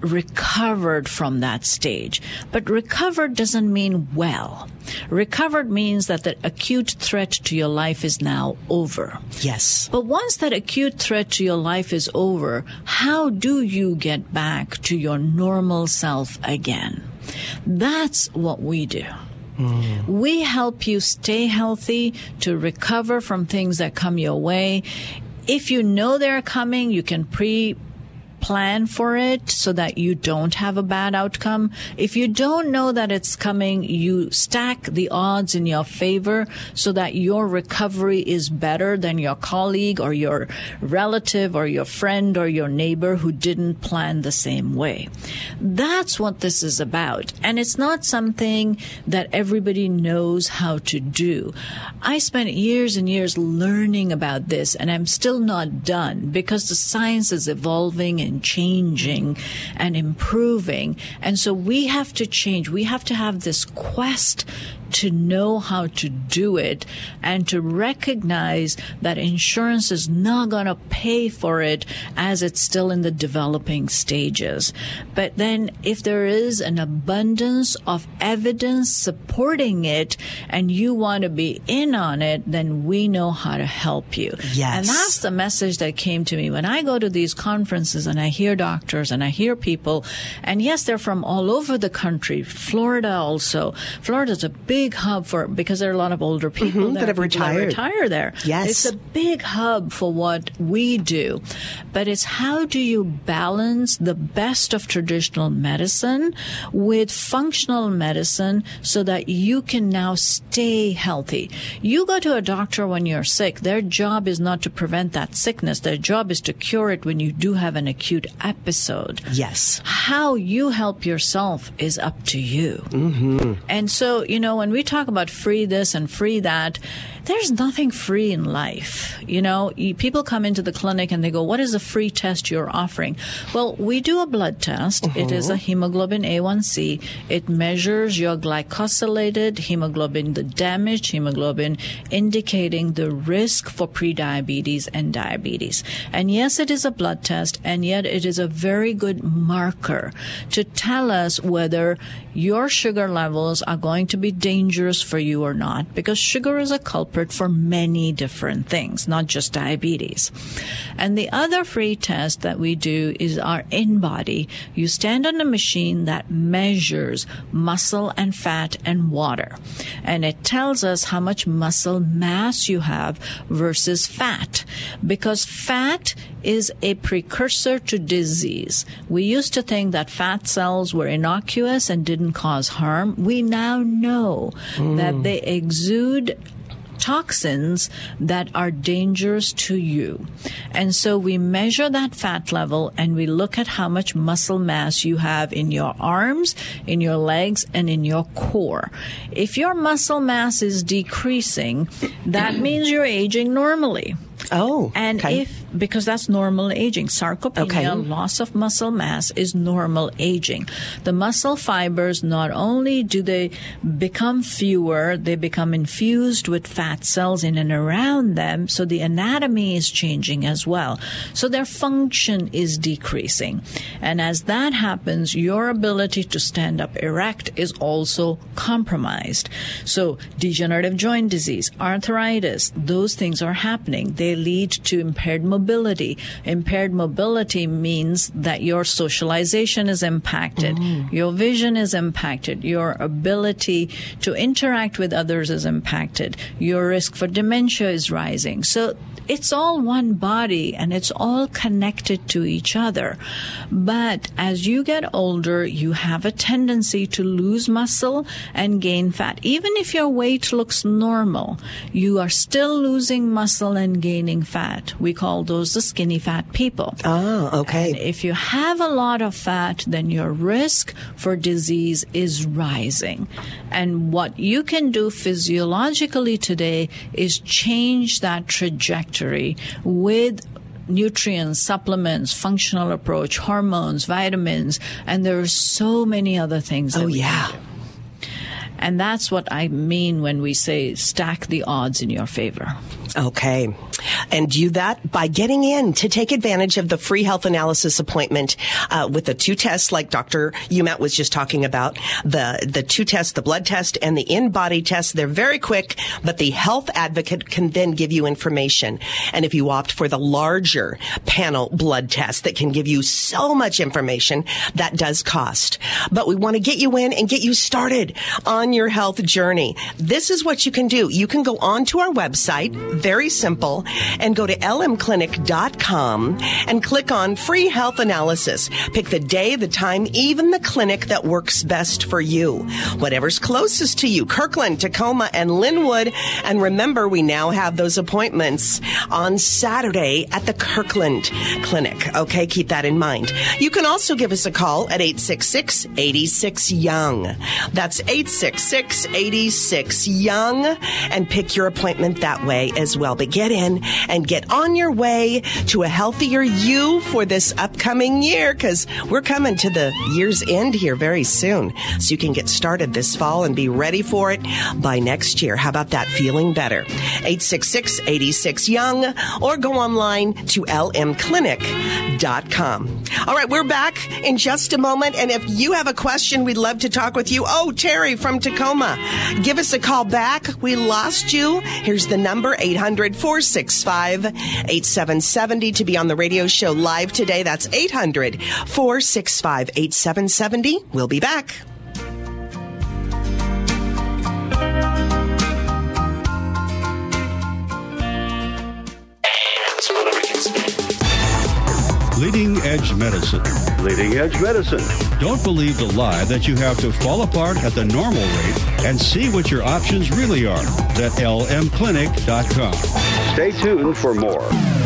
recovered from that stage. But recovered doesn't mean well. Recovered means that the acute threat to your life is now over. Yes. But once that acute threat to your life is over, how do you get back to your normal self again? That's what we do. Hmm. We help you stay healthy to recover from things that come your way. If you know they're coming, you can pre plan for it so that you don't have a bad outcome. If you don't know that it's coming, you stack the odds in your favor so that your recovery is better than your colleague or your relative or your friend or your neighbor who didn't plan the same way. That's what this is about. And it's not something that everybody knows how to do. I spent years and years learning about this and I'm still not done because the science is evolving and changing and improving. And so we have to change. We have to have this quest to know how to do it and to recognize that insurance is not going to pay for it as it's still in the developing stages. But then if there is an abundance of evidence supporting it and you want to be in on it, then we know how to help you. Yes. And that's the message that came to me when I go to these conferences and I hear doctors and I hear people, and yes, they're from all over the country, Florida also. Florida's a big hub for because there are a lot of older people Mhm, there, that have people that retired. retire there. Yes. it's a big hub for what we do, but it's how do you balance the best of traditional medicine with functional medicine so that you can now stay healthy. You go to a doctor when you're sick. Their job is not to prevent that sickness. Their job is to cure it when you do have an acute episode. Yes. How you help yourself is up to you. Mm-hmm. And so, you know, when we talk about free this and free that, there's nothing free in life. You know, people come into the clinic and they go, what is a free test you're offering? Well, we do a blood test. It is a uh-huh. hemoglobin A1C. It measures your glycosylated hemoglobin, the damaged hemoglobin, indicating the risk for prediabetes and diabetes. And yes, it is a blood test, and yet it is a very good marker to tell us whether your sugar levels are going to be dangerous for you or not, because sugar is a culprit for many different things, not just diabetes. And the other free test that we do is our InBody. You stand on a machine that measures muscle and fat and water. And it tells us how much muscle mass you have versus fat. Because fat is a precursor to disease. We used to think that fat cells were innocuous and didn't cause harm. We now know that mm. they exude toxins that are dangerous to you. And so we measure that fat level and we look at how much muscle mass you have in your arms, in your legs, and in your core. If your muscle mass is decreasing, that means you're aging normally. Oh, and okay. if because that's normal aging, sarcopenia, Okay. loss of muscle mass is normal aging. The muscle fibers not only do they become fewer, they become infused with fat cells in and around them, so the anatomy is changing as well. So their function is decreasing. And as that happens, your ability to stand up erect is also compromised. So degenerative joint disease, arthritis, those things are happening. They lead to impaired mobility. Impaired mobility means that your socialization is impacted, mm. your vision is impacted, your ability to interact with others is impacted, your risk for dementia is rising. So it's all one body and it's all connected to each other. But as you get older, you have a tendency to lose muscle and gain fat. Even if your weight looks normal, you are still losing muscle and gaining fat. We call those the skinny fat people. Oh, okay. And if you have a lot of fat, then your risk for disease is rising. And what you can do physiologically today is change that trajectory with nutrients, supplements, functional approach, hormones, vitamins, and there are so many other things. Oh, yeah. And that's what I mean when we say stack the odds in your favor. Okay. And do that by getting in to take advantage of the free health analysis appointment uh, with the two tests, like Dr. Umat was just talking about. The the two tests, the blood test and the InBody test. They're very quick, but the health advocate can then give you information. And if you opt for the larger panel blood test that can give you so much information, that does cost. But we want to get you in and get you started on your health journey. This is what you can do. You can go onto our website, very simple, and go to lmclinic.com and click on free health analysis. Pick the day, the time, even the clinic that works best for you. Whatever's closest to you, Kirkland, Tacoma, and Lynnwood. And remember, we now have those appointments on Saturday at the Kirkland Clinic. Okay, keep that in mind. You can also give us a call at 866 86 Young. That's 866 86 Young and pick your appointment that way as well. But get in and get on your way to a healthier you for this upcoming year because we're coming to the year's end here very soon. So you can get started this fall and be ready for it by next year. How about that? Feeling better. 866 86 Young or go online to lmclinic.com. All right, we're back in just a moment. And if you have a question, we'd love to talk with you. Oh, Terry from Tacoma, give us a call back. We lost you. Here's the number 800 465 8770 to be on the radio show live today. That's 800 465 8770. We'll be back. Leading Edge Medicine. Leading Edge Medicine. Don't believe the lie that you have to fall apart at the normal rate and see what your options really are at lmclinic.com. Stay tuned for more.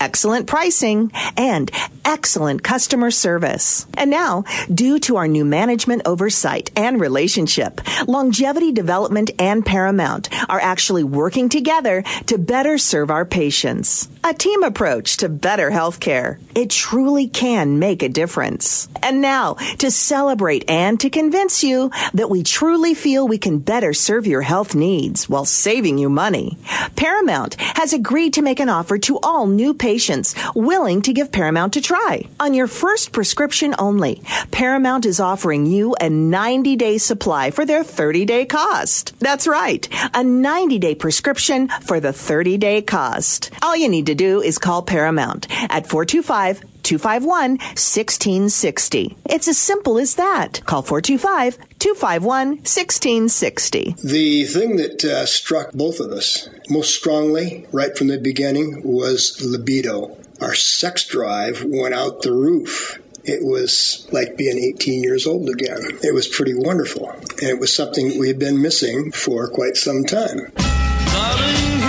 excellent pricing, and excellent customer service. And now, due to our new management oversight and relationship, Longevity Development and Paramount are actually working together to better serve our patients. A team approach to better healthcare. It truly can make a difference. And now, to celebrate and to convince you that we truly feel we can better serve your health needs while saving you money, Paramount has agreed to make an offer to all new patients willing to give Paramount a try. On your first prescription only, Paramount is offering you a 90 day supply for their 30 day cost. That's right, a 90 day prescription for the 30 day cost. All you need to do is call Paramount at 425 251 1660. It's as simple as that. Call 425 251 1660. The thing that uh, struck both of us most strongly right from the beginning was libido. Our sex drive went out the roof. It was like being 18 years old again. It was pretty wonderful. And it was something we had been missing for quite some time. Darling,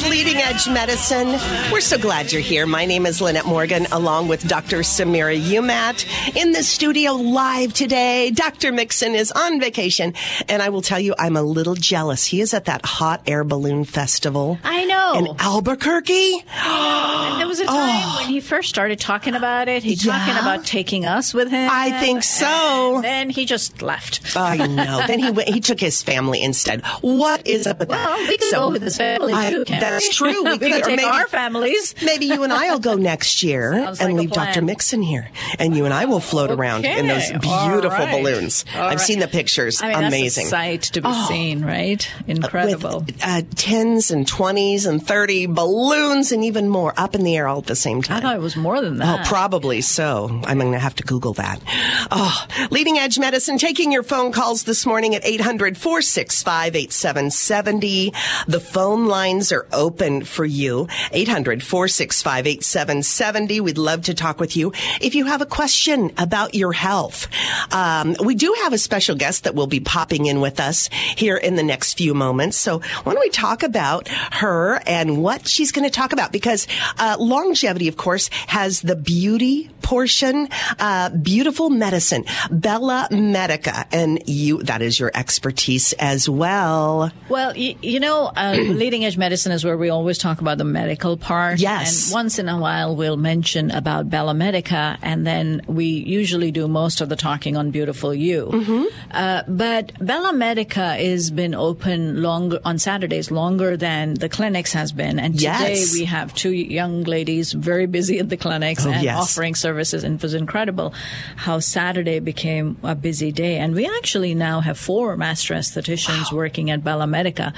Leading Edge Medicine. We're so glad you're here. My name is Lynette Morgan, along with Dr. Samira Umat in the studio live today. Dr. Mixon is on vacation, and I will tell you, I'm a little jealous. He is at that hot air balloon festival I know. in Albuquerque. And there was a time oh. when he first started talking about it. He talking about taking us with him. I think so. And then he just left. I know. then he went, he took his family instead. What is up with that? Well, we could go with his family. I- too, that's true. We We could, take maybe- our families. Maybe you and I will go next year Sounds and like leave Dr. Mixon here, and you and I will float around in those beautiful right. balloons. All I've right. seen the pictures. I mean, Amazing. Sight to be Oh. seen, right? Incredible. With uh, tens and twenties and thirty balloons and even more up in the air all at the same time. I thought it was more than that. Oh, probably so. I'm going to have to Google that. Oh, Leading Edge Medicine taking your phone calls this morning at 800 465 8770. The phone lines are open for you. 800 465 8770. We'd love to talk with you if you have a question about your health. Um, we do have a special guest that will be popping in with us here in the next few moments. So why don't we talk about her and what she's going to talk about? Because uh, longevity, of course, has the beauty portion, uh, beautiful medicine, Bella Medica, and you—that is your expertise as well. Well, you, you know, uh, leading edge medicine is where we always talk about the medical part. Yes. And once in a while, we'll mention about Bella Medica, and then we usually do most of the talking on Beautiful You. Mm-hmm. Uh, but Bella Medica has been open longer on Saturdays, longer than the clinics has been. And today Yes. we have two young ladies very busy at the clinics Oh, and yes. offering services. And it was incredible how Saturday became a busy day. And we actually now have four master estheticians working at Bella Medica.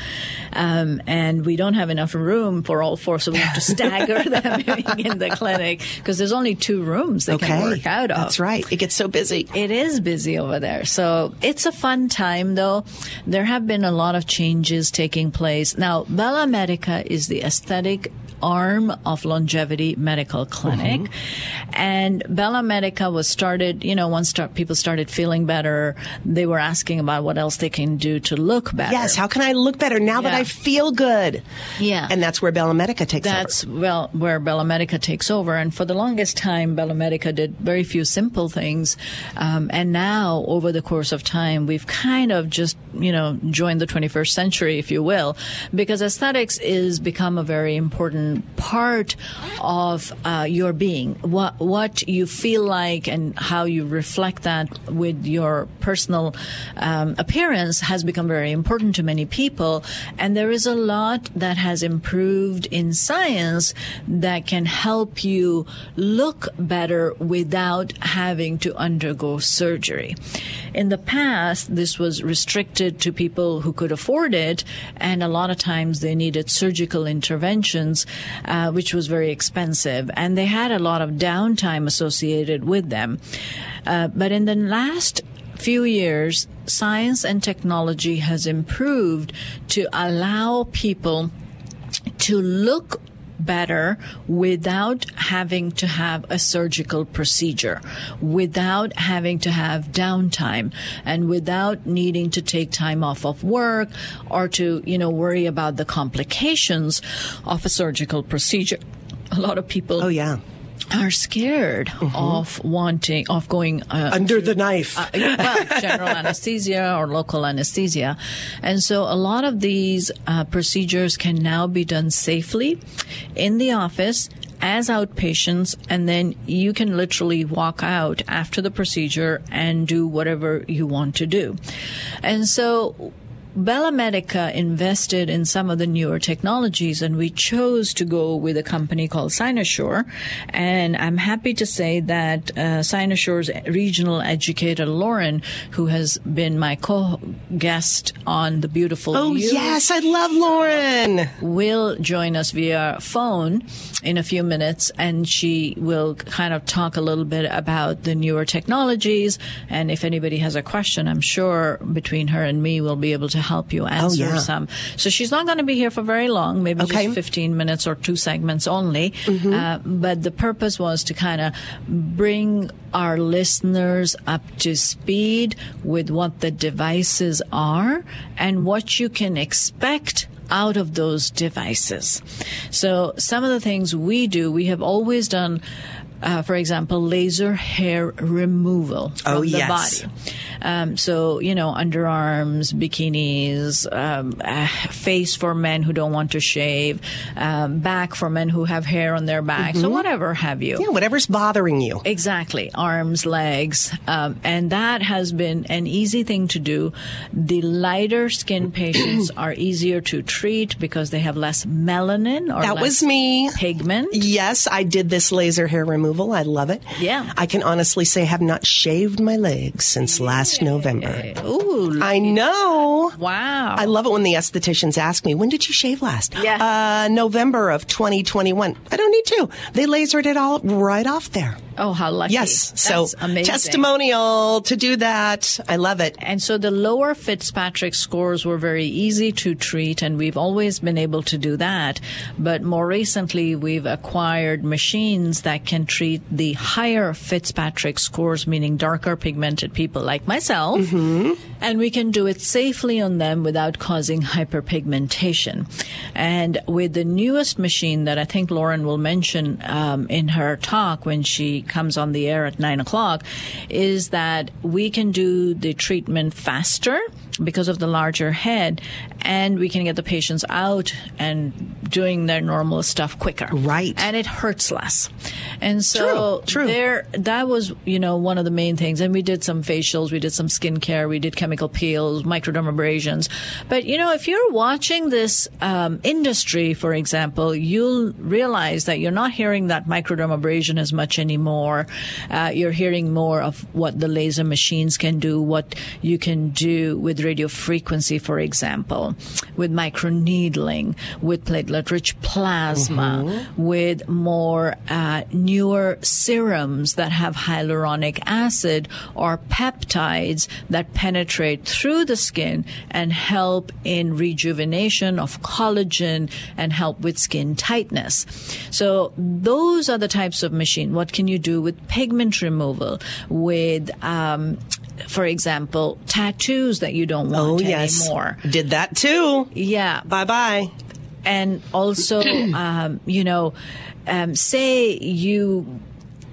Um, and we don't have enough room for all four, so we have to stagger them in the clinic because there's only two rooms they Okay, can work out of. that's right. It gets so busy. It is busy over there. So it's a fun time though. There have been a lot of changes taking place. Now, Bella Medica is the aesthetic arm of Longevity Medical Clinic. Mm-hmm. And Bella Medica was started, you know, once start, people started feeling better, they were asking about what else they can do to look better. Yes. How can I look better now that I feel good? Yeah. And that's where Bella Medica takes That's over. well where Bella Medica takes over, and for the longest time, Bella Medica did very few simple things, um, and now over the course of time, we've kind of just you know joined the 21st century, if you will, because aesthetics is become a very important part of uh, your being. What what you feel like and how you reflect that with your personal um, appearance has become very important to many people, and there is a lot that has improved in science that can help you look better without having to undergo surgery. In the past, this was restricted to people who could afford it, and a lot of times they needed surgical interventions, uh, which was very expensive, and they had a lot of downtime associated with them. Uh, but in the last few years, science and technology has improved to allow people to look better without having to have a surgical procedure, without having to have downtime, and without needing to take time off of work or to, you know, worry about the complications of a surgical procedure. A lot of people Oh yeah. Are scared of wanting of going uh, Under the knife. uh, well, general anesthesia or local anesthesia. And so a lot of these uh, procedures can now be done safely in the office as outpatients, and then you can literally walk out after the procedure and do whatever you want to do. And so Bella Medica invested in some of the newer technologies, and we chose to go with a company called Cynosure. And I'm happy to say that uh, regional educator, Lauren, who has been my co-guest on The Beautiful oh yes, I love Lauren. will join us via phone in a few minutes, and she will kind of talk a little bit about the newer technologies. And if anybody has a question, I'm sure between her and me, we'll be able to help you answer Oh, yeah. some. So she's not going to be here for very long, maybe Okay. Mm-hmm. just 15 minutes or two segments only. Uh, but the purpose was to kind of bring our listeners up to speed with what the devices are and what you can expect out of those devices. So some of the things we do, we have always done, uh, for example, laser hair removal from Oh, the yes. body. Um, so, you know, underarms, bikinis, um, uh, face for men who don't want to shave, um, back for men who have hair on their back. So, Mhm. whatever have you. Yeah, whatever's bothering you. Exactly. Arms, legs. Um, and that has been an easy thing to do. The lighter skin patients are easier to treat because they have less melanin or That was me. pigment. Yes, I did this laser hair removal. I love it. Yeah. I can honestly say I have not shaved my legs since last November. Ooh. I know. Wow. I love it when the estheticians ask me, when did you shave last? Yeah. Uh, November of 2021. I don't need to. They lasered it all right off there. Oh, how lucky. Yes. That's so amazing. testimonial to do that. I love it. And so the lower Fitzpatrick scores were very easy to treat, and we've always been able to do that. But more recently, we've acquired machines that can treat the higher Fitzpatrick scores, meaning darker pigmented people like myself. Myself and we can do it safely on them without causing hyperpigmentation. And with the newest machine that I think Lauren will mention um, in her talk when she comes on the air at nine o'clock, is that we can do the treatment faster because of the larger head, and we can get the patients out and doing their normal stuff quicker. Right. And it hurts less. And so True, true. there that was, you know, one of the main things. And we did some facials, we did some skincare, we did chemical peels, microdermabrasions. But you know, if you're watching this um, industry, for example, you'll realize that you're not hearing that microdermabrasion as much anymore. Uh, you're hearing more of what the laser machines can do, what you can do with radio frequency, for example, with microneedling, with platelet-rich plasma, with more uh, newer serums that have hyaluronic acid or peptides that penetrate through the skin and help in rejuvenation of collagen and help with skin tightness. So those are the types of machine. What can you do with pigment removal, with um, for example, tattoos that you don't want Oh, yes. anymore. Did that too. Yeah. Bye bye. And also, um, you know, um, say you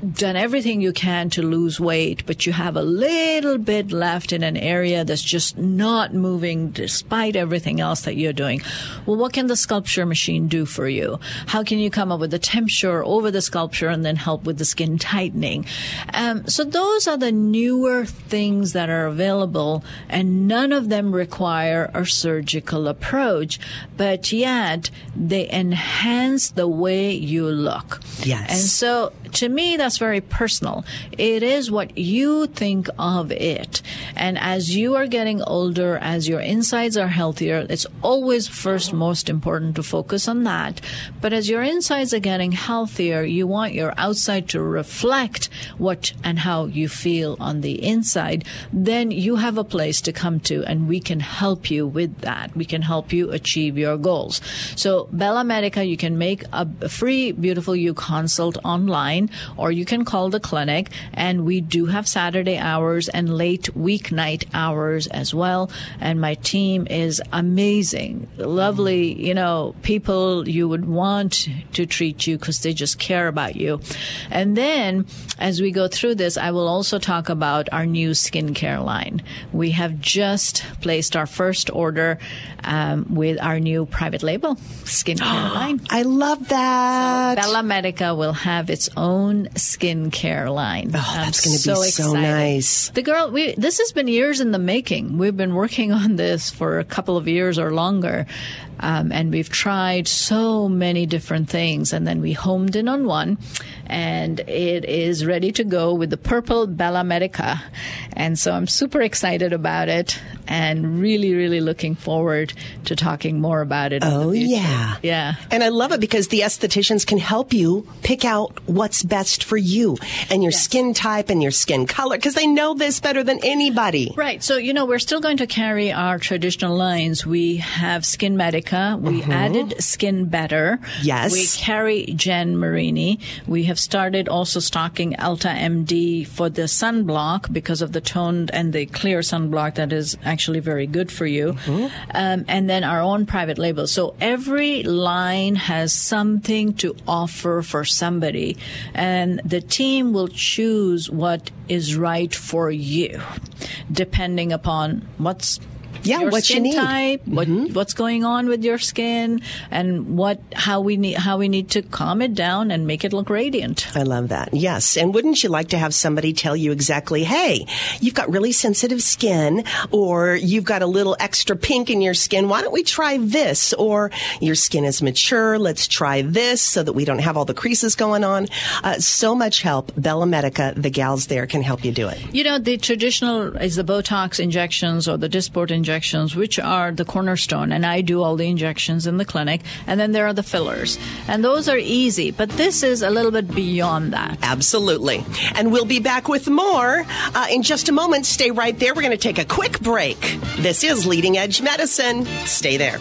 done everything you can to lose weight, but you have a little bit left in an area that's just not moving despite everything else that you're doing. Well, what can the SculpSure machine do for you? How can you come up with the temperature over the SculpSure and then help with the skin tightening? Um, so those are the newer things that are available, and none of them require a surgical approach, but yet they enhance the way you look. Yes. And so to me, that's very personal. It is what you think of it. And as you are getting older, as your insides are healthier, it's always first most important to focus on that. But as your insides are getting healthier, you want your outside to reflect what and how you feel on the inside. Then you have a place to come to and we can help you with that. We can help you achieve your goals. So Bella Medica, you can make a free Beautiful You consult online or you can call the clinic and we do have Saturday hours and late weeknight hours as well. And my team is amazing, lovely, you know, people you would want to treat you because they just care about you. And then as we go through this, I will also talk about our new skincare line. We have just placed our first order um, with our new private label skincare line. I love that. Bella Medica will have its own skincare line. Oh, I'm that's gonna be so excited. nice. The girl, we, this has been years in the making. We've been working on this for a couple of years or longer. Um, and we've tried so many different things. And then we homed in on one and it is ready to go with the purple Bella Medica. And so I'm super excited about it and really, really looking forward to talking more about it. Oh, yeah. Yeah. And I love it because the estheticians can help you pick out what's best for you and your skin type and your skin color because they know this better than anybody. Right. So, you know, we're still going to carry our traditional lines. We have SkinMedica. We mm-hmm. added SkinBetter. Yes. We carry Jan Marini. We have started also stocking EltaMD for the sunblock because of the toned and the clear sunblock that is actually very good for you. Um, and then our own private label. So every line has something to offer for somebody. And the team will choose what is right for you, depending upon what's yeah, your what you need. type, what what's going on with your skin, and what how we need how we need to calm it down and make it look radiant. I love that. Yes. And wouldn't you like to have somebody tell you exactly, hey, you've got really sensitive skin, or you've got a little extra pink in your skin. Why don't we try this? Or your skin is mature. Let's try this so that we don't have all the creases going on. Uh, so much help. Bella Medica, the gals there can help you do it. You know, the traditional is the Botox injections or the Dysport injections, which are the cornerstone, and I do all the injections in the clinic. And then there are the fillers, and those are easy, but this is a little bit beyond that. Absolutely. And we'll be back with more uh, in just a moment. Stay right there. We're going to take a quick break. This is Leading Edge Medicine. Stay there.